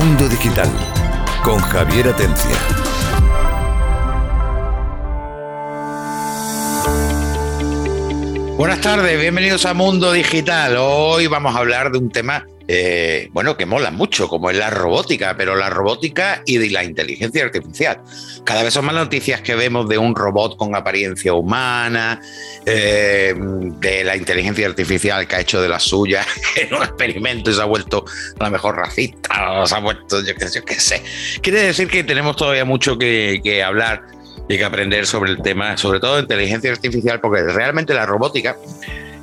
Mundo Digital con Javier Atencia. Buenas tardes, bienvenidos a Mundo Digital. Hoy vamos a hablar de un tema, eh, bueno, que mola mucho, como es la robótica, pero la robótica y de la inteligencia artificial. Cada vez son más noticias que vemos de un robot con apariencia humana, eh, de la inteligencia artificial que ha hecho de la suya en un experimento y se ha vuelto la mejor racista, o se ha vuelto, yo qué, sé. Quiere decir que tenemos todavía mucho que, que hablar y que aprender sobre el tema, sobre todo de inteligencia artificial, porque realmente la robótica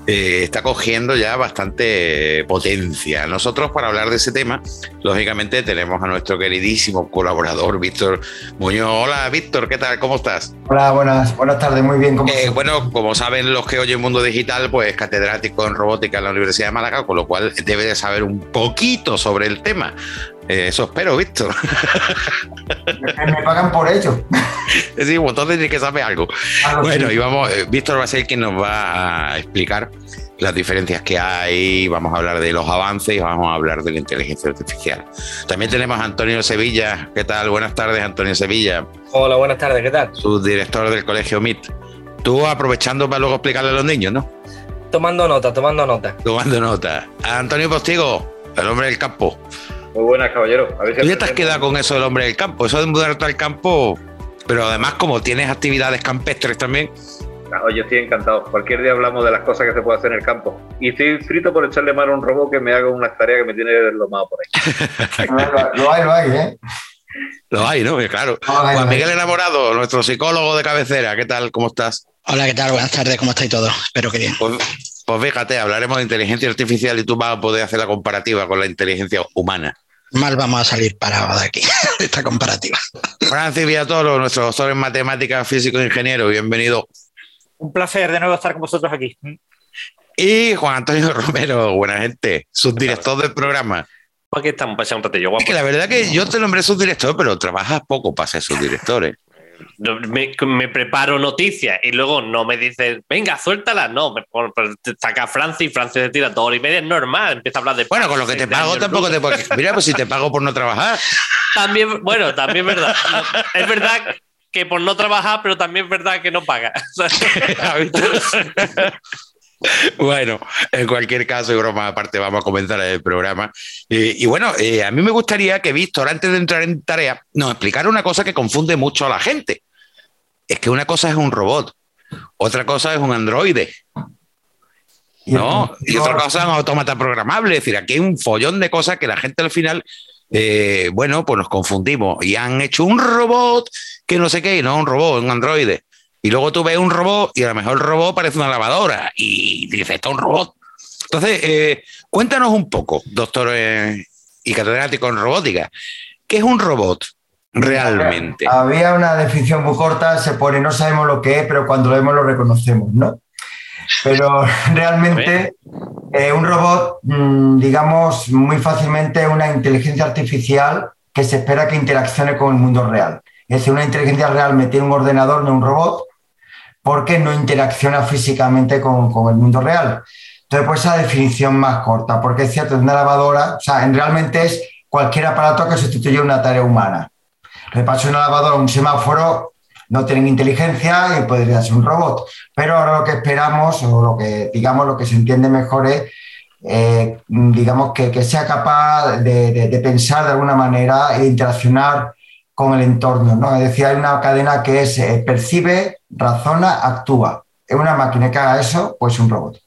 eh, está cogiendo ya bastante potencia. Nosotros para hablar de ese tema, lógicamente tenemos a nuestro queridísimo colaborador Víctor Muñoz. Hola Víctor, ¿qué tal? ¿Cómo estás? Hola, buenas, buenas tardes, muy bien. ¿cómo Eh, bueno, como saben los que oyen Mundo Digital, pues catedrático en robótica en la Universidad de Málaga, con lo cual debe de saber un poquito sobre el tema. Eh, eso espero, Víctor. me, pagan por ello. Sí, pues entonces tiene que saber algo. Algo Bueno, sí. y vamos, eh, Víctor va a ser quien nos va a explicar las diferencias que hay, vamos a hablar de los avances y vamos a hablar de la inteligencia artificial. También tenemos a Antonio Sevilla. ¿Qué tal? Buenas tardes, Antonio Sevilla, Hola, buenas tardes, ¿qué tal? subdirector del Colegio MIT. Tú aprovechando para luego explicarle a los niños, ¿no? Tomando nota, tomando nota. Tomando nota. A Antonio Postigo, el hombre del campo. Muy buenas, caballero. A ver si Tú ya te has quedado con eso del hombre del campo, eso de mudarte al campo, pero además como tienes actividades campestres también, Ah, Oye, estoy encantado. Cualquier día hablamos de las cosas que se puede hacer en el campo. Y estoy frito por echarle mano a un robot que me haga unas tareas que me tiene deslomado por ahí. Lo, lo hay, lo hay, ¿eh? lo hay, ¿no? Claro. Juan. Miguel Enamorado, nuestro psicólogo de cabecera, ¿qué tal? ¿Cómo estás? Hola, ¿qué tal? Buenas tardes, ¿cómo estáis todos? Espero que bien. Pues, pues fíjate, hablaremos de inteligencia artificial y tú vas a poder hacer la comparativa con la inteligencia humana. Mal vamos a salir parados de aquí, de esta comparativa. Francis Villatoro, nuestro doctor en matemáticas, físico e ingeniero, bienvenido. Un placer de nuevo estar con vosotros aquí. Y Juan Antonio Romero, buena gente, subdirector del programa. Aquí estamos echar un ratillo guapo. Es que la verdad que yo te nombré subdirector, pero trabajas poco para ser subdirector. ¿eh? Me, me preparo noticias y luego no me dices, venga, suéltala. No, me te saca Francis y Francis te tira dos horas y media, es normal. Empieza a hablar de. Bueno, con lo que te pago tampoco te puedo... Mira, pues si te pago por no trabajar. También, bueno, también es verdad. Es verdad que por no trabajar, pero también es verdad que no paga. Bueno, en cualquier caso, y broma aparte, vamos a comenzar el programa. Eh, y bueno, eh, a mí me gustaría que Víctor, antes de entrar en tarea, nos explicara una cosa que confunde mucho a la gente. Es que una cosa es un robot, otra cosa es un androide, ¿no? Y otra cosa es un autómata programable. Es decir, aquí hay un follón de cosas que la gente al final, eh, bueno, pues nos confundimos. Y han hecho un robot que no sé qué, y no un robot, un androide. Y luego tú ves un robot y a lo mejor el robot parece una lavadora y dices, esto es un robot. Entonces, eh, cuéntanos un poco, doctor eh, y catedrático en robótica, ¿qué es un robot realmente? Había una definición muy corta, se pone, no sabemos lo que es, pero cuando lo vemos lo reconocemos, ¿no? Pero realmente eh, un robot, mm, digamos, muy fácilmente es una inteligencia artificial que se espera que interaccione con el mundo real. Es decir, una inteligencia real metida en un ordenador, no un robot, porque no interacciona físicamente con, con el mundo real. Entonces, pues esa definición más corta, porque es cierto, una lavadora, o sea, en- realmente es cualquier aparato que sustituya una tarea humana. Le paso una lavadora un semáforo, no tienen inteligencia y podría ser un robot. Pero ahora lo que esperamos, o lo que, digamos, lo que se entiende mejor es, eh, digamos, que, que sea capaz de, de- de pensar de alguna manera e interaccionar con el entorno, ¿no? Es decir, hay una cadena que es eh, percibe, razona, actúa. Es una máquina que haga eso, pues un robot.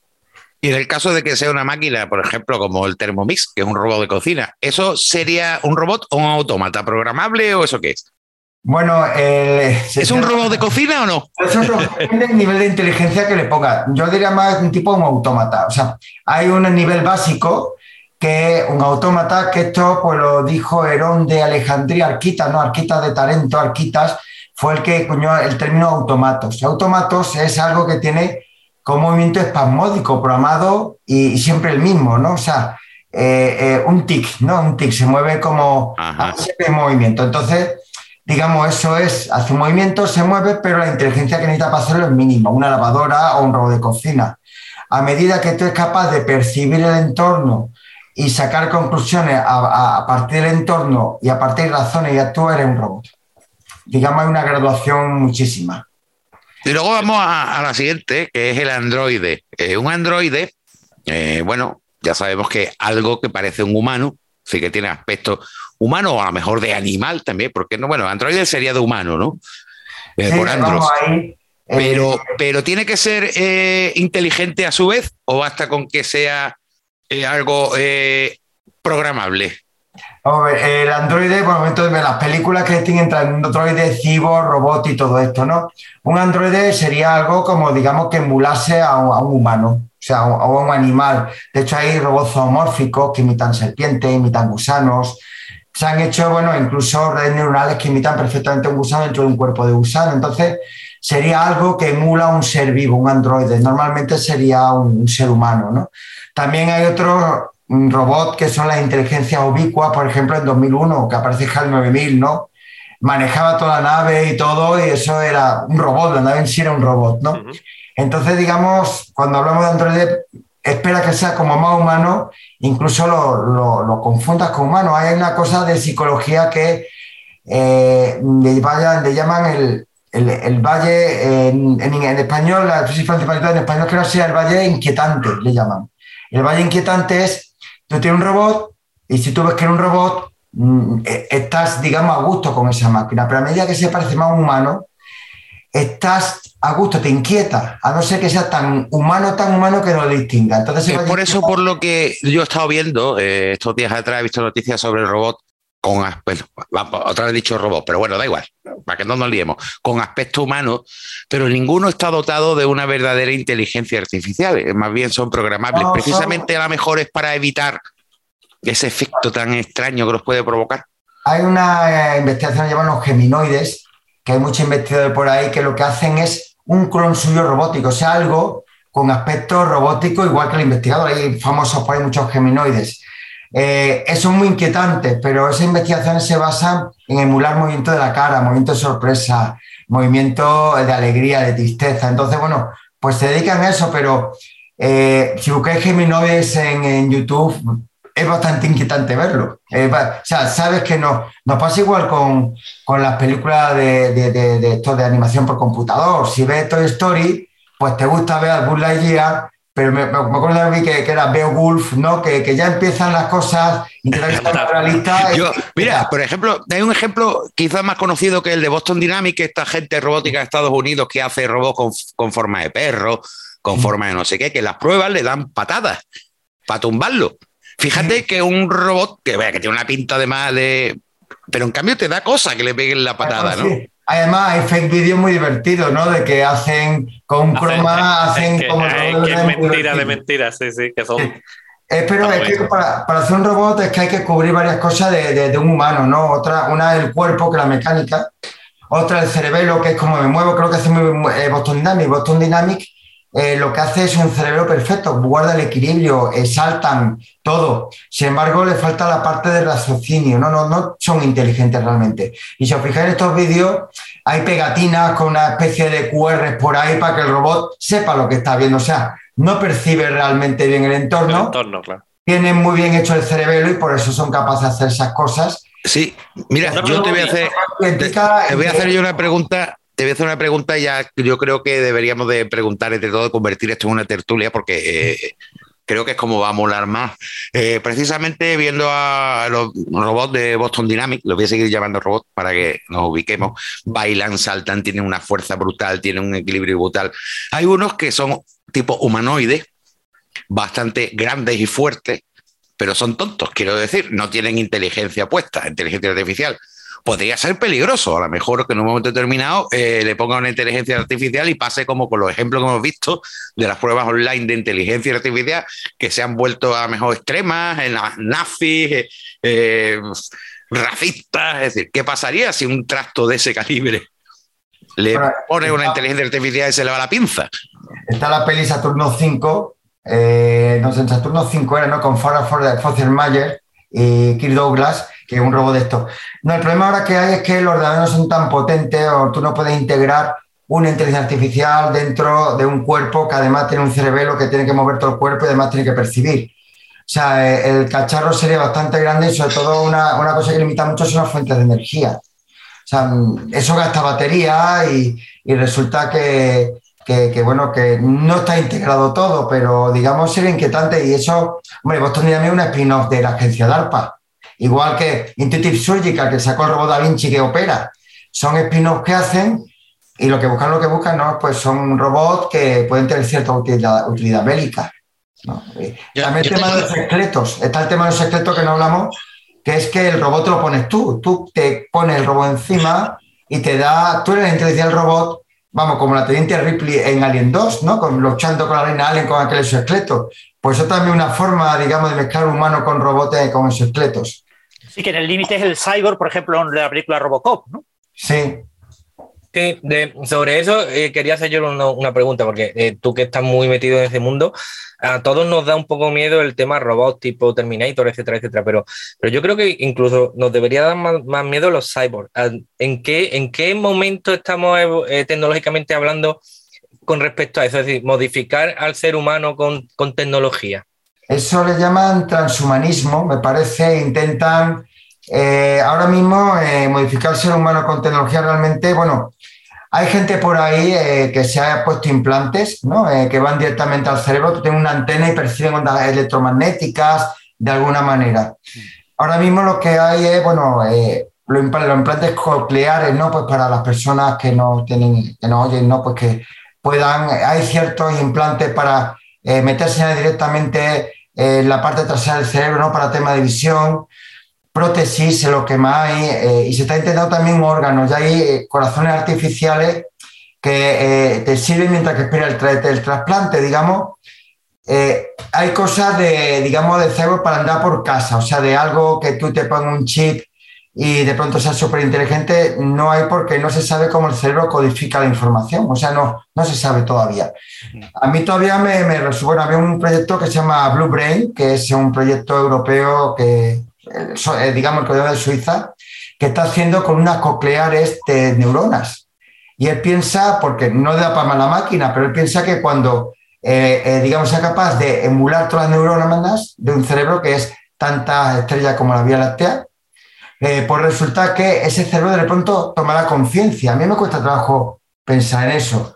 Y en el caso de que sea una máquina, por ejemplo, como el Thermomix, que es un robot de cocina, ¿eso sería un robot o un autómata programable o eso qué es? Bueno, el- ¿Es un robot de cocina o no? Es un robot, depende del nivel de inteligencia que le ponga. Yo diría más un tipo un autómata. O sea, hay un nivel básico que un autómata, que esto pues lo dijo Herón de Alejandría, Arquitas, no, Arquitas de Tarento, Arquitas, fue el que cuñó el término automatos. Automatos es algo que tiene con movimiento espasmódico, programado y, y siempre el mismo, ¿no? O sea, eh, eh, un tic, ¿no? Un tic se mueve como siempre en movimiento. Entonces, digamos, eso es, hace un movimiento, se mueve, pero la inteligencia que necesita para hacerlo es mínima, una lavadora o un robot de cocina. A medida que tú eres capaz de percibir el entorno y sacar conclusiones a, a partir del entorno y a partir de razones y tú eres un robot. Digamos, hay una graduación muchísima. Y luego vamos a, a la siguiente, que es el androide. Eh, un androide, eh, bueno, ya sabemos que algo que parece un humano, sí que tiene aspecto humano o a lo mejor de animal también, porque no, bueno, androide sería de humano, ¿no? Eh, Sí, por andros. ahí. Eh, Pero, pero tiene que ser inteligente a su vez o basta con que sea eh, algo eh, programable. El androide, por el momento de las películas que tienen entre androide, cibo, robot y todo esto, ¿no? Un androide sería algo como, digamos, que emulase a un, a un humano, o sea, a un, a un animal. De hecho, hay robots zoomórficos que imitan serpientes, imitan gusanos. Se han hecho, bueno, incluso redes neuronales que imitan perfectamente un gusano dentro de un cuerpo de gusano. Entonces, sería algo que emula un ser vivo, un androide. Normalmente sería un, ser humano, ¿no? También hay otros robots que son las inteligencias ubicuas, por ejemplo, en 2001, que aparece HAL 9000, ¿no? Manejaba toda la nave y todo, y eso era un robot, la nave en sí era un robot, ¿no? Entonces, digamos, cuando hablamos de androide, espera que sea como más humano, incluso lo, lo- lo confundas con humano. Hay una cosa de psicología que eh, le llaman el, el- el valle, en, en- en español, la crisis principal en español creo que sea el valle inquietante, le llaman. El valle inquietante es, tú tienes un robot y si tú ves que era un robot, mm, eh, estás, digamos, a gusto con esa máquina, pero a medida que se parece más a un humano, estás a gusto, te inquieta, a no ser que sea tan humano, tan humano que no lo distinga. Entonces, Es por eso por lo que yo he estado viendo eh, estos días atrás, he visto noticias sobre el robot con aspecto, otra vez he dicho robot, pero bueno, da igual, para que no nos liemos, con aspecto humano, pero ninguno está dotado de una verdadera inteligencia artificial, más bien son programables. No, Precisamente a lo mejor es para evitar ese efecto tan extraño que los puede provocar. Hay una eh, investigación que llaman los geminoides, que hay muchos investigadores por ahí que lo que hacen es un clon suyo robótico, o sea, algo con aspecto robótico, igual que el investigador. Hay famosos por ahí muchos geminoides. Eh, eso es muy inquietante, pero esas investigaciones se basan en emular movimiento de la cara, movimiento de sorpresa, movimiento de alegría, de tristeza. Entonces, bueno, pues se dedican a eso, pero eh, si buscáis geminoides en, en YouTube, es bastante inquietante verlo. Eh, o sea, sabes que no, nos pasa igual con, con las películas de, de esto de animación por computador. Si ves Toy Story, pues te gusta ver a Buzz Lightyear, pero me, me acuerdo de mí que, que era Beowulf, ¿no? Que, que ya empiezan las cosas. Yo, mira, por ejemplo, hay un ejemplo quizás más conocido que el de Boston Dynamics, esta gente robótica de Estados Unidos que hace robots con, con forma de perro, con forma de no sé qué, que las pruebas le dan patadas para tumbarlo. Fíjate que un robot que, que tiene una pinta de más de... Pero en cambio te da cosa que le peguen la patada, ¿no? Sí. Además, hay fake vídeos muy divertidos, ¿no? De que hacen con croma, hacen es que, como que es mentira de mentiras, sí, sí, que son. Eh, pero Ah, es que para, para hacer un robot es que hay que cubrir varias cosas de, de- de un humano, ¿no? Otra, una es el cuerpo, que es la mecánica, otra el cerebelo, que es como me muevo, creo que hace muy, muy- eh, Boston Dynamics. Boston Dynamics eh, lo que hace es un cerebro perfecto, guarda el equilibrio, eh, saltan, todo. Sin embargo, le falta la parte del raciocinio, ¿no? No, no son inteligentes realmente. Y si os fijáis en estos vídeos, hay pegatinas con una especie de QRs por ahí para que el robot sepa lo que está viendo. O sea, no percibe realmente bien el El entorno entorno, claro. tienen muy bien hecho el cerebelo y por eso son capaces de hacer esas cosas. Sí, mira, No, yo te voy a hacer... Te, voy a hacer yo una pregunta. Te voy a hacer una pregunta ya yo creo que deberíamos de preguntar entre todo, convertir esto en una tertulia, porque eh, creo que es como va a molar más. Eh, precisamente viendo a los robots de Boston Dynamics, los voy a seguir llamando robots para que nos ubiquemos, bailan, saltan, tienen una fuerza brutal, tienen un equilibrio brutal. Hay unos que son tipo humanoides, bastante grandes y fuertes, pero son tontos, quiero decir, no tienen inteligencia puesta, inteligencia artificial. Podría ser peligroso, a lo mejor que en un momento determinado eh, le ponga una inteligencia artificial y pase como con los ejemplos que hemos visto de las pruebas online de inteligencia artificial que se han vuelto a mejor extremas, en las nazis, eh, eh, racistas, es decir, ¿qué pasaría si un trasto de ese calibre le pone una inteligencia artificial y se le va la pinza? Está la peli Saturno 5, eh, no sé, en Saturno 5 era, ¿no? Con Farrah Fosser-Mayer y Kirk Douglas, que un robot de esto. No, el problema ahora que hay es que los ordenadores no son tan potentes o tú no puedes integrar una inteligencia artificial dentro de un cuerpo que además tiene un cerebelo que tiene que mover todo el cuerpo y además tiene que percibir. O sea, eh, el cacharro sería bastante grande y sobre todo una, una cosa que limita mucho son las fuentes de energía. O sea, mm, eso gasta batería y, y resulta que, que, bueno, que no está integrado todo, pero digamos sería inquietante y eso, hombre, Dynamics es una spin-off de la agencia DARPA, igual que Intuitive Surgical, que sacó el robot Da Vinci que opera, son spin-offs que hacen y lo que buscan, lo que buscan, ¿no? Pues son robots que pueden tener cierta utilidad, utilidad bélica. ¿no? Yo- También yo el tema de los esqueletos, está el tema de los esqueletos que no hablamos, que es que el robot te lo pones tú, tú te pones el robot encima y te da, tú eres la inteligencia del robot, vamos, como la teniente Ripley en Alien 2, ¿no? Con, luchando con la reina Alien con aquel exoesqueleto. Pues eso también es una forma, digamos, de mezclar humano con robots con exoesqueletos. Sí, que en el límite es el cyborg, por ejemplo, en la película Robocop, ¿no? Sí. Sí, de- sobre eso eh, quería hacer yo una, una pregunta, porque eh, tú que estás muy metido en ese mundo, a todos nos da un poco miedo el tema robots tipo Terminator, etcétera, etcétera, pero, pero yo creo que incluso nos debería dar más, más miedo los cyborgs. Ah, ¿En qué, ¿En qué momento estamos eh, tecnológicamente hablando con respecto a eso? Es decir, modificar al ser humano con, con tecnología. Eso le llaman transhumanismo, me parece, intentan eh, ahora mismo eh, modificar el ser humano con tecnología realmente, bueno, hay gente por ahí eh, que se ha puesto implantes, ¿no? Que van directamente al cerebro, tienen una antena y perciben ondas electromagnéticas de alguna manera. Ahora mismo lo que hay es, bueno, los implantes cocleares, ¿no? Pues para las personas que no tienen, que no oyen, ¿no? Pues que puedan, hay ciertos implantes para eh, meterse directamente en la parte trasera del cerebro, ¿no? Para tema de visión, prótesis, es lo que más hay, eh, y se está intentando también órganos, ya hay eh, corazones artificiales que eh, te sirven mientras que espera el, tra- el trasplante, digamos. Eh, hay cosas de, digamos, de cerebro para andar por casa, o sea, de algo que tú te pongas un chip y de pronto seas súper inteligente, no hay porque no se sabe cómo el cerebro codifica la información, o sea, no, no se sabe todavía. A mí todavía me, me bueno, había un proyecto que se llama Blue Brain, que es un proyecto europeo que, eh, digamos, gobierno de Suiza, que está haciendo con unas cocleares de neuronas. Y él piensa, porque no da para la máquina, pero él piensa que cuando, eh, eh, digamos, sea capaz de emular todas las neuronas de un cerebro que es tanta estrella como la Vía Láctea, eh, pues resulta que ese cerebro de pronto tomará conciencia. A mí me cuesta trabajo pensar en eso.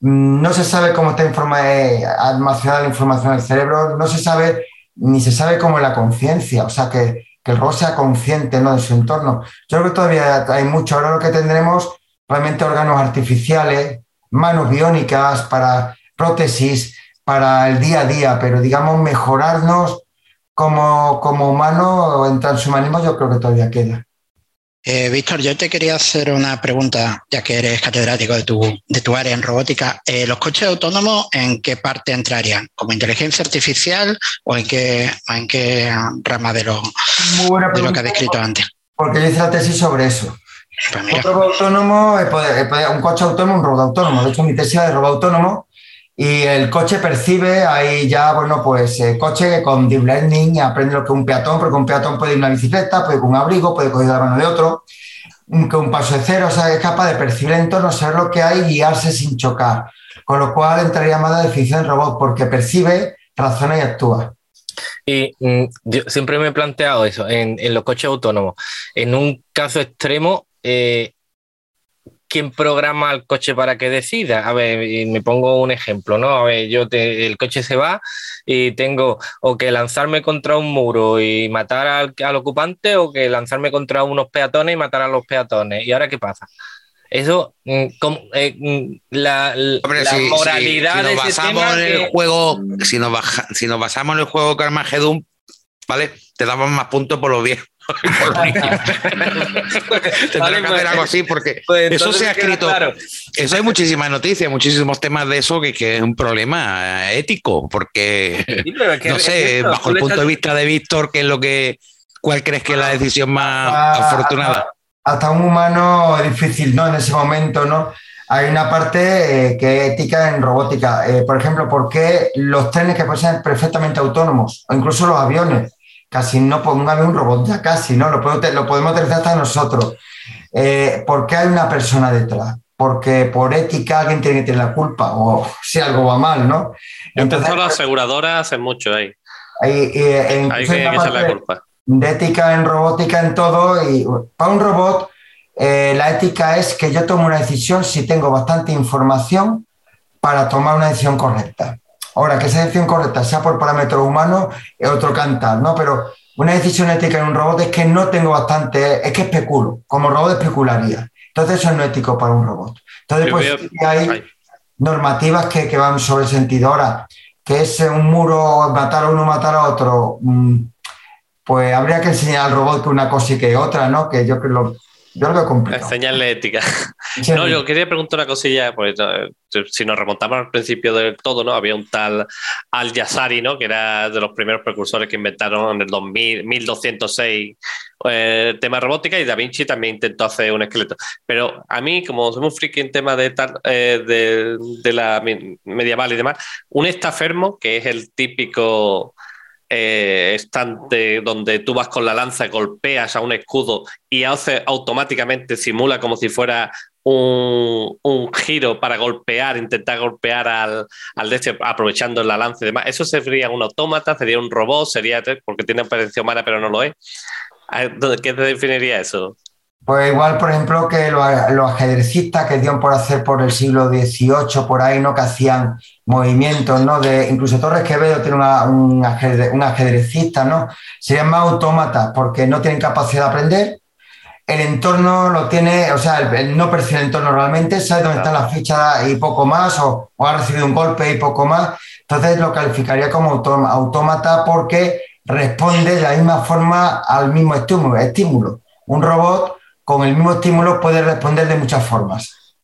Mm, No se sabe cómo está eh, almacenada la información del cerebro, no se sabe ni se sabe cómo es la conciencia, o sea, que, que el robot sea consciente ¿no? de su entorno. Yo creo que todavía hay mucho. Ahora lo que tendremos realmente órganos artificiales, manos biónicas para prótesis, para el día a día, pero digamos mejorarnos como, como humanos en transhumanismo yo creo que todavía queda. Eh, Víctor, yo te quería hacer una pregunta, ya que eres catedrático de tu, de tu área en robótica. Eh, ¿Los coches autónomos en qué parte entrarían? ¿Como inteligencia artificial o en qué, en qué rama de lo, de lo que has descrito antes? porque yo hice la tesis sobre eso. Pues Un autónomo, eh, eh, un coche autónomo, un robot autónomo. De hecho, mi tesis era de robot autónomo y el coche percibe ahí ya, bueno, pues eh, coche con deep learning aprende lo que un peatón, porque un peatón puede ir una bicicleta, puede ir con un abrigo, puede coger la mano de otro, un- que un paso de cero, o sea, es capaz de percibir el entorno, saber lo que hay guiarse sin chocar. Con lo cual entraría más la definición del robot, porque percibe, razona y actúa. Y mm, yo siempre me he planteado eso en, en los coches autónomos. En un caso extremo, eh, ¿quién programa el coche para que decida? A ver, y me pongo un ejemplo, ¿no? A ver, yo te- el coche se va y tengo o que lanzarme contra un muro y matar al, al ocupante o que lanzarme contra unos peatones y matar a los peatones. ¿Y ahora qué pasa? Eso, mm, ¿cómo- eh, mm, la, Hombre, la si, si- moralidad si de nos basamos en el que- juego, si nos, baja- si nos basamos en el juego Carmageddon, ¿vale? Te damos más puntos por los viejos. Vale, que pues, hacer algo así porque pues eso entonces se ha escrito. claro. Eso hay muchísimas noticias, muchísimos temas de eso que, que es un problema eh, ético, porque Sí, pero es que no sé, eso, bajo el punto de vista de Víctor, ¿qué es lo que, cuál crees que es la decisión más Ah, afortunada? hasta un humano es difícil, ¿no? En ese momento, ¿no? Hay una parte eh, que es ética en robótica. Eh, por ejemplo, ¿por qué los trenes que pueden ser perfectamente autónomos, o incluso los aviones? Casi no pongan un robot, ya casi, ¿no? Lo, podemos- lo podemos utilizar hasta nosotros. Eh, ¿Por qué hay una persona detrás? Porque por ética alguien tiene que tener la culpa, o si algo va mal, ¿no? Yo he pensado las aseguradoras hace mucho ahí. Y, y, e Ahí incluso que en la la culpa. de ética en robótica, en todo. Y para un robot, eh, la ética es que yo tomo una decisión si tengo bastante información para tomar una decisión correcta. Ahora, que esa decisión correcta sea por parámetros humanos es otro cantar, ¿no? Pero una decisión ética en un robot es que no tengo bastante, es que especulo, como robot especularía. Entonces eso es no ético para un robot. Entonces, pues que hay Ay. normativas que, que van sobre el sentido. Ahora, que es un muro matar a uno, matar a otro, mm, pues habría que enseñar al robot que una cosa y que otra, ¿no? Que yo creo, lo- yo lo veo complicado. Enseñarle ética. No, yo quería preguntar una cosilla, pues eh, si nos remontamos al principio del todo, ¿no? Había un tal Al Yassari, ¿no? Que era de los primeros precursores que inventaron en el 2000, 1206 eh, tema robótica y Da Vinci también intentó hacer un esqueleto. Pero a mí, como soy un friki en tema de, tal, eh, de, de la me- medieval y demás, un estafermo, que es el típico eh, estante donde tú vas con la lanza, golpeas a un escudo y hace automáticamente, simula como si fuera un, un giro para golpear, intentar golpear al, al este, aprovechando la lanza y demás. Eso sería un autómata, sería un robot, sería porque tiene apariencia humana pero no lo es. ¿Qué te definiría eso? Pues igual, por ejemplo, que los, los ajedrecistas que dieron por hacer por el siglo XVIII, por ahí, ¿no? Que hacían movimientos, ¿no? De, incluso Torres Quevedo tiene una- un, ajedre- un ajedrecista, ¿no? Serían más autómatas porque no tienen capacidad de aprender. El entorno lo tiene, o sea, el, el no percibe el entorno realmente, sabe dónde están las fichas y poco más, o, o ha recibido un golpe y poco más. Entonces lo calificaría como autómata porque responde de la misma forma al mismo estímulo. estímulo. Un robot con el mismo estímulo puede responder de muchas formas.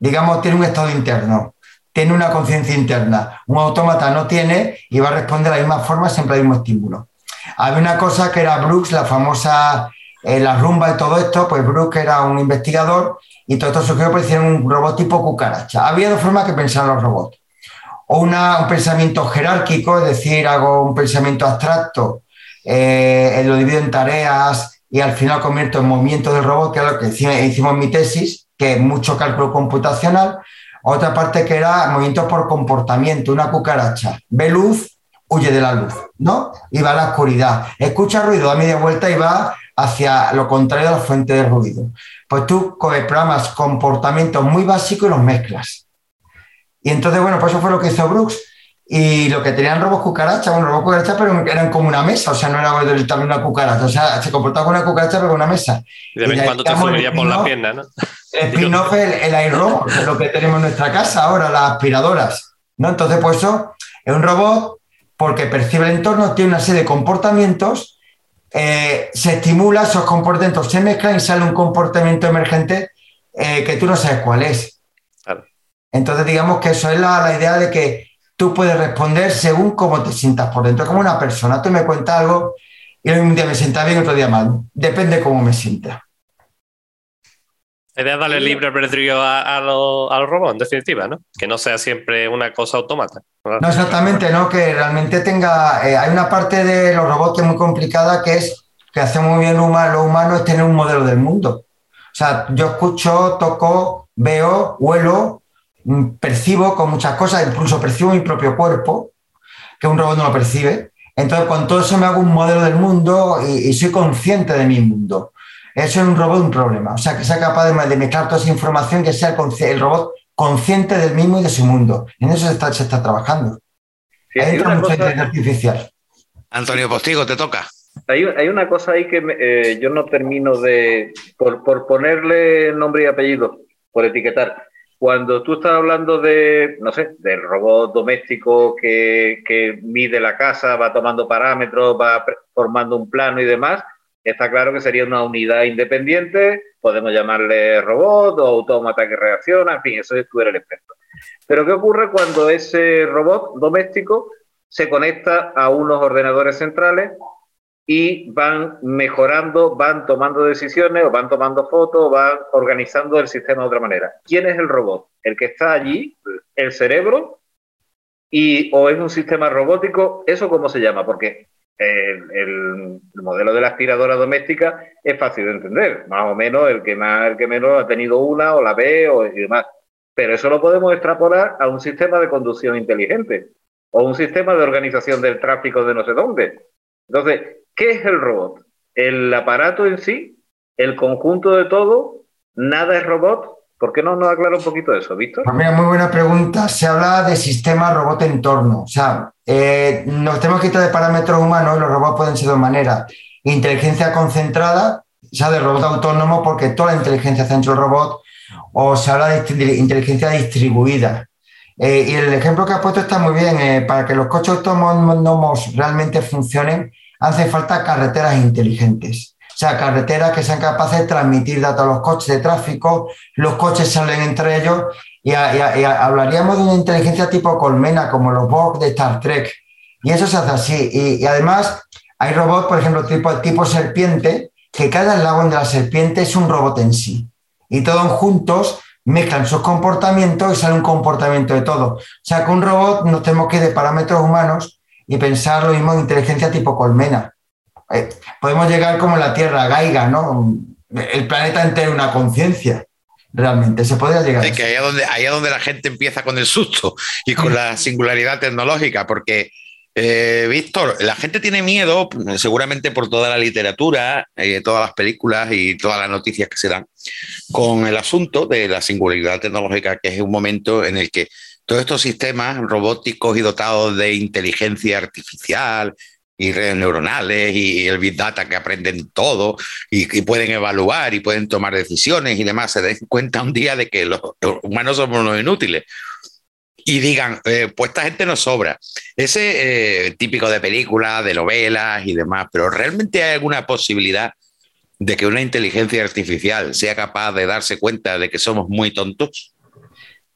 Digamos, tiene un estado interno, tiene una conciencia interna. Un autómata no tiene y va a responder de la misma forma siempre al mismo estímulo. Había una cosa que era Brooks, la famosa, eh, la rumba y todo esto, pues Brooks era un investigador y todo esto surgió por hicieron un robot tipo cucaracha. Había dos formas que pensaban los robots. O una- un pensamiento jerárquico, es decir, hago un pensamiento abstracto, eh, lo divido en tareas y al final convierto en movimiento del robot, que es lo que hicimos en mi tesis, que es mucho cálculo computacional. Otra parte que era movimiento por comportamiento, una cucaracha. Ve luz, huye de la luz, ¿no? Y va a la oscuridad. Escucha ruido, da media vuelta y va hacia lo contrario de la fuente de ruido. Pues tú programas comportamientos muy básicos y los mezclas. Y entonces, bueno, pues eso fue lo que hizo Brooks. Y lo que tenían robos cucarachas, bueno, robos cucarachas, pero eran como una mesa, o sea, no era del tamaño de una cucaracha, o sea, se comportaba como una cucaracha, pero con una mesa. Y de vez en cuando te subiría por la pierna, ¿no? El spin-off es el, el que es lo que tenemos en nuestra casa ahora, las aspiradoras. ¿no? Entonces, pues eso es un robot porque percibe el entorno, tiene una serie de comportamientos, eh, se estimula, esos comportamientos se mezclan y sale un comportamiento emergente eh, que tú no sabes cuál es. Claro. Entonces, digamos que eso es la, la idea de que tú puedes responder según cómo te sientas por dentro, como una persona. Tú me cuentas algo y un día me sienta bien, otro día mal. Depende cómo me sienta. La idea es darle libre albedrío a, a los a los robots, en definitiva, ¿no? Que no sea siempre una cosa automata. No exactamente, ¿no? Que realmente tenga. eh, hay una parte de los robots que es muy complicada, que es que hace muy bien lo humano, lo humano es tener un modelo del mundo. O sea, yo escucho, toco, veo, huelo, percibo con muchas cosas, incluso percibo mi propio cuerpo, que un robot no lo percibe. Entonces, con todo eso me hago un modelo del mundo y, y soy consciente de mi mundo. Eso es un robot un problema. O sea, que sea capaz de, de mezclar toda esa información, que sea el, el robot consciente del mismo y de su mundo. En eso se está, se está trabajando. Sí, hay, una mucha cosa, artificial. Antonio Postigo, te toca. hay, hay una cosa ahí que me- eh, yo no termino de. Por, por ponerle nombre y apellido, por etiquetar. Cuando tú estás hablando de, no sé, del robot doméstico que, mide la casa, va tomando parámetros, va formando un plano y demás, está claro que sería una unidad independiente, podemos llamarle robot o autómata que reacciona, en fin, eso tú eres el experto. Pero ¿qué ocurre cuando ese robot doméstico se conecta a unos ordenadores centrales y van mejorando, van tomando decisiones o van tomando fotos, van organizando el sistema de otra manera. ¿Quién es el robot? ¿El que está allí? ¿El cerebro? Y, ¿O es un sistema robótico? ¿Eso cómo se llama? Porque el, el- el modelo de la aspiradora doméstica es fácil de entender, más o menos el que más, el que menos ha tenido una o la ve o y demás. Pero eso lo podemos extrapolar a un sistema de conducción inteligente. o un sistema de organización del tráfico de no sé dónde. Entonces, ¿qué es el robot? El aparato en sí, el conjunto de todo, nada es robot. ¿Por qué no nos aclara un poquito eso, Víctor? Pues mira, muy buena pregunta. Se habla de sistema robot-entorno. O sea, eh, nos tenemos que quitar de parámetros humanos los robots pueden ser de dos maneras. Inteligencia concentrada, o sea, de robot autónomo, porque toda la inteligencia está del robot, o se habla de inteligencia distribuida. Eh, y el ejemplo que has puesto está muy bien. Eh, para que los coches autónomos realmente funcionen, hace falta carreteras inteligentes. O sea, carreteras que sean capaces de transmitir datos a los coches de tráfico, los coches salen entre ellos y, hablaríamos de una inteligencia tipo colmena, como los Borg de Star Trek. Y eso se hace así. Y, además hay robots, por ejemplo, tipo, tipo serpiente, que cada eslabón de la serpiente es un robot en sí. Y todos juntos mezclan sus comportamientos y sale un comportamiento de todo. O sea, que un robot nos tenemos que ir de parámetros humanos y pensar lo mismo en inteligencia tipo colmena. Eh, podemos llegar como la Tierra, Gaiga, ¿no? El planeta entero, una conciencia. Realmente, se podría llegar. Es que ahí es, donde, donde la gente empieza con el susto y con la singularidad tecnológica, porque eh, Víctor, la gente tiene miedo, seguramente por toda la literatura, eh, todas las películas y todas las noticias que se dan, con el asunto de la singularidad tecnológica, que es un momento en el que todos estos sistemas robóticos y dotados de inteligencia artificial y redes neuronales y el Big Data que aprenden todo y, y pueden evaluar y pueden tomar decisiones y demás, se den cuenta un día de que los humanos somos los inútiles y digan, eh, pues esta gente nos sobra. Ese eh, típico de películas, de novelas y demás, pero ¿realmente hay alguna posibilidad de que una inteligencia artificial sea capaz de darse cuenta de que somos muy tontos?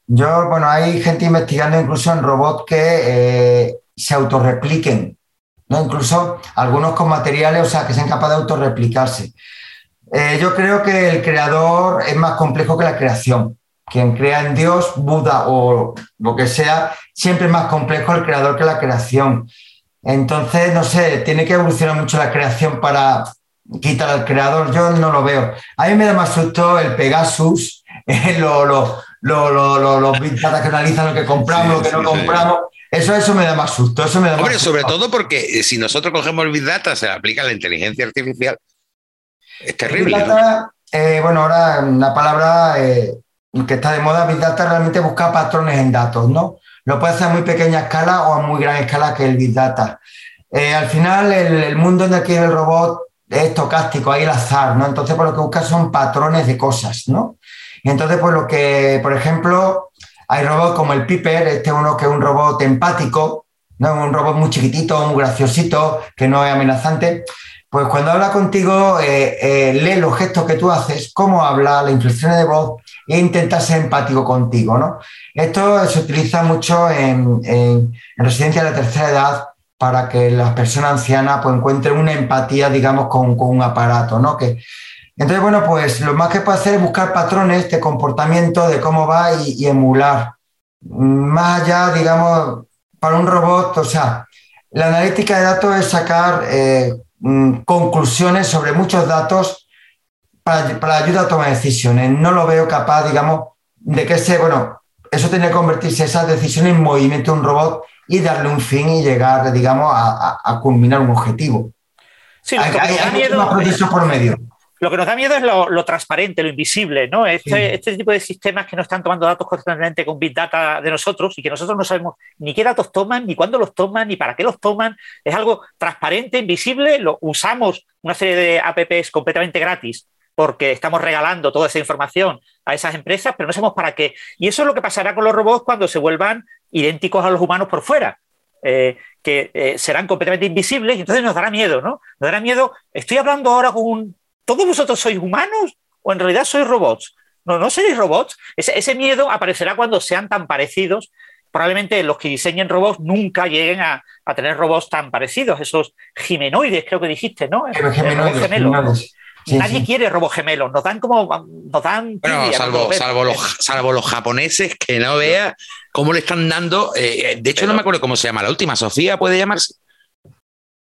Yo, bueno, hay gente investigando incluso en robots que eh, se autorrepliquen, ¿no? Incluso algunos con materiales, o sea, que sean capaces de autorreplicarse. yo creo que el creador es más complejo que la creación quien crea en Dios, Buda o lo que sea, siempre es más complejo el creador que la creación. Entonces, no sé, tiene que evolucionar mucho la creación para quitar al creador. Yo no lo veo. A mí me da más susto el Pegasus, los big data que analizan lo que compramos, lo que no compramos. Eso, eso me da más susto. Eso me da Hombre, sobre todo porque si nosotros cogemos el Big Data, se aplica la inteligencia artificial. Es terrible. Eh, bueno, ahora la palabra eh, que está de moda, Big Data realmente busca patrones en datos, ¿no? Lo puede hacer a muy pequeña escala o a muy gran escala que el Big Data. Eh, al final, el, mundo en el que el robot es estocástico, hay el azar, ¿no? Entonces, por lo que busca son patrones de cosas, ¿no? Y entonces, pues lo que, por ejemplo, hay robots como el Piper, este uno que es un robot empático, ¿no? Un robot muy chiquitito, muy graciosito, que no es amenazante. Pues cuando habla contigo, eh, eh, lee los gestos que tú haces, cómo habla, las inflexiones de voz e intenta ser empático contigo. ¿no? Esto se utiliza mucho en, en, residencia de la tercera edad para que las personas ancianas pues, encuentren una empatía, digamos, con, un aparato. ¿no? Que, entonces, bueno, pues lo más que puede hacer es buscar patrones de comportamiento, de cómo va y, emular. Más allá, digamos, para un robot, o sea, la analítica de datos es sacar eh, Mm, conclusiones sobre muchos datos para, para ayuda a tomar decisiones. No lo veo capaz, digamos, de que ese, bueno, eso tiene que convertirse esas decisiones en movimiento de un robot y darle un fin y llegar, digamos, a, culminar un objetivo. Sí, hay, hay, por medio. Lo que nos da miedo es lo, transparente, lo invisible, ¿no? Este, este, tipo de sistemas que no están tomando datos constantemente con Big Data de nosotros y que nosotros no sabemos ni qué datos toman, ni cuándo los toman, ni para qué los toman. Es algo transparente, invisible. Lo usamos una serie de apps completamente gratis porque estamos regalando toda esa información a esas empresas, pero no sabemos para qué. Y eso es lo que pasará con los robots cuando se vuelvan idénticos a los humanos por fuera. Eh, que eh, serán completamente invisibles y entonces nos dará miedo, ¿no? Nos dará miedo. Estoy hablando ahora con un ¿todos vosotros sois humanos o en realidad sois robots? No, no seréis robots. Ese, miedo aparecerá cuando sean tan parecidos. Probablemente los que diseñen robots nunca lleguen a, tener robots tan parecidos, esos gimenoides, creo que dijiste, ¿no? gemelos. Nadie quiere robots gemelos, nos dan como. Nos dan bueno, salvo, salvo, los, salvo los japoneses que no vea cómo le están dando. Eh, de hecho, no me acuerdo cómo se llama la última. Sofía puede llamarse.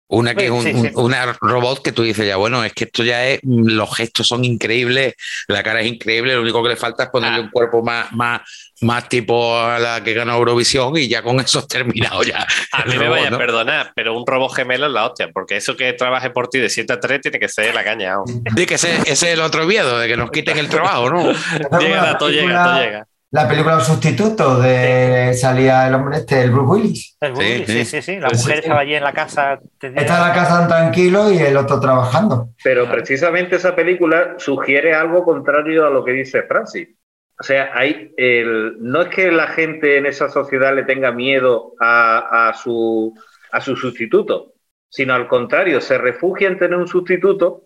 Una que es un, robot que tú dices ya, bueno, es que esto ya es, los gestos son increíbles, la cara es increíble, lo único que le falta es ponerle ah. un cuerpo más, más, más tipo a la que gana Eurovisión y ya con eso has terminado ya. A mí me vaya a perdonar, pero un robot gemelo es la hostia, porque eso que trabaje por ti de 7 a 3 tiene que ser la caña. Sí, que ese, es el otro miedo, de que nos quiten el trabajo, ¿no? llega, todo llega, todo llega la película Los Sustitutos, de salía el hombre este, el Bruce Willis. El Bruce Willis, sí, sí, sí. La mujer estaba allí en la casa. Está en la casa tranquilo y el otro trabajando. Pero precisamente esa película sugiere algo contrario a lo que dice Francis. O sea, hay el, no es que la gente en esa sociedad le tenga miedo a, a, su, a su sustituto, sino al contrario, se refugia en tener un sustituto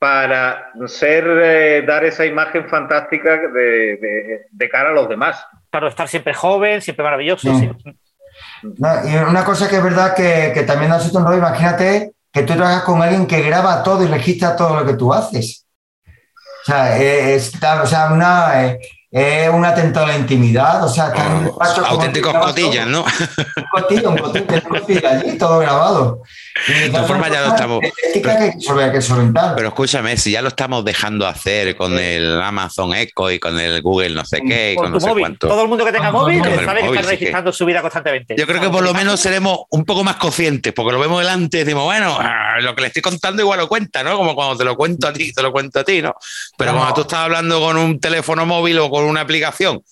para ser, eh, dar esa imagen fantástica de, cara a los demás. Claro, estar siempre joven, siempre maravilloso. y una cosa que es verdad que, que también da un rollo, imagínate que tú trabajas con alguien que graba todo y registra todo lo que tú haces. O sea, es, o sea una, eh, es un atentado a la intimidad, o sea, oh, auténticos cotillas, ¿no? Un cotillo, un cotillo, allí, todo grabado. De todas formas, ya lo estamos. Pero, pero, escúchame, si ya lo estamos dejando hacer con el Amazon Echo y con el Google no sé qué, con, no sé cuánto. Todo el mundo que tenga móvil sabe que está registrando su vida constantemente. Yo creo que por lo menos seremos un poco más conscientes, porque lo vemos delante y decimos, bueno, ah, lo que le estoy contando igual lo cuenta, ¿no? Como cuando te lo cuento a ti, te lo cuento a ti, ¿no? Pero cuando tú estás hablando con un teléfono móvil o con una aplicación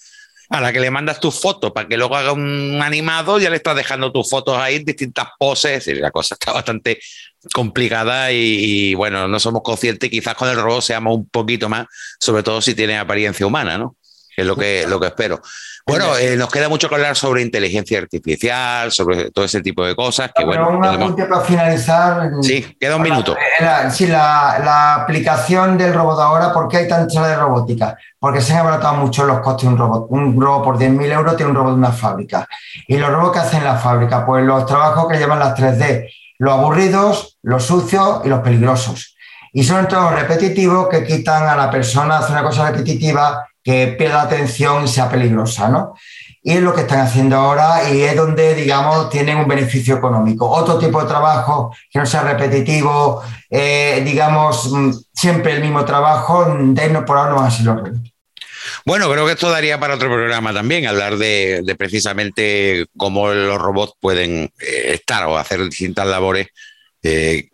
a la que le mandas tus fotos para que luego haga un animado, ya le estás dejando tus fotos ahí en distintas poses la cosa está bastante complicada y, bueno, no somos conscientes, quizás con el robot seamos un poquito más, sobre todo si tiene apariencia humana, ¿no? es lo que, lo que espero. Bueno, eh, nos queda mucho que hablar sobre inteligencia artificial, sobre todo ese tipo de cosas. Que, bueno, un apunte para finalizar. Sí, queda un minuto. La, sí, la, aplicación del robot ahora, ¿por qué hay tanta de robótica? Porque se han abaratado mucho los costes de un robot. Un robot por 10.000 euros tiene un robot de una fábrica. Y los robots que hacen la fábrica, pues los trabajos que llevan las 3D, los aburridos, los sucios y los peligrosos. Y son todos repetitivos que quitan a la persona, hace una cosa repetitiva que pierda atención y sea peligrosa, ¿no? Y es lo que están haciendo ahora y es donde, digamos, tienen un beneficio económico. Otro tipo de trabajo que no sea repetitivo, eh, digamos, mm, siempre el mismo trabajo, de por ahora no van a ser los bueno, creo que esto daría para otro programa también, hablar de, precisamente cómo los robots pueden eh, estar o hacer distintas labores eh,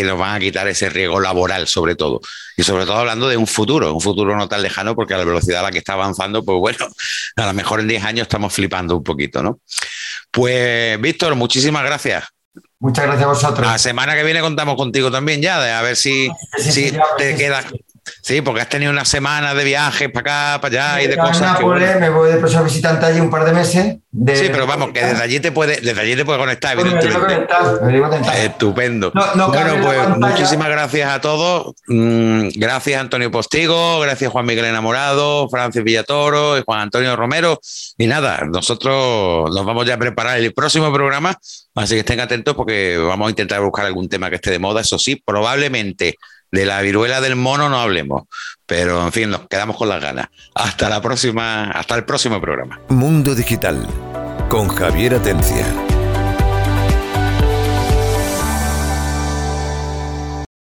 que nos van a quitar ese riesgo laboral, sobre todo. Y sobre todo hablando de un futuro, un futuro no tan lejano, porque a la velocidad a la que está avanzando, pues bueno, a lo mejor en 10 años estamos flipando un poquito, ¿no? Pues, Víctor, muchísimas gracias. Muchas gracias a vosotros. La semana que viene contamos contigo también ya, de a ver si, si te quedas Sí, porque has tenido una semana de viajes para acá, para allá y de cosas. que, Me voy de profesor visitante allí un par de meses. Sí, pero vamos, que desde allí te puede, desde allí te puede conectar, evidentemente. Estupendo. bueno, pues muchísimas gracias a todos. Mm, gracias Antonio Postigo, gracias Juan Miguel Enamorado, Francis Villatoro y Juan Antonio Romero. Y nada, nosotros nos vamos ya a preparar el próximo programa, así que estén atentos porque vamos a intentar buscar algún tema que esté de moda. Eso sí, probablemente de la viruela del mono no hablemos, pero en fin, nos quedamos con las ganas. Hasta la próxima, hasta el próximo programa. Mundo Digital con Javier Atencia.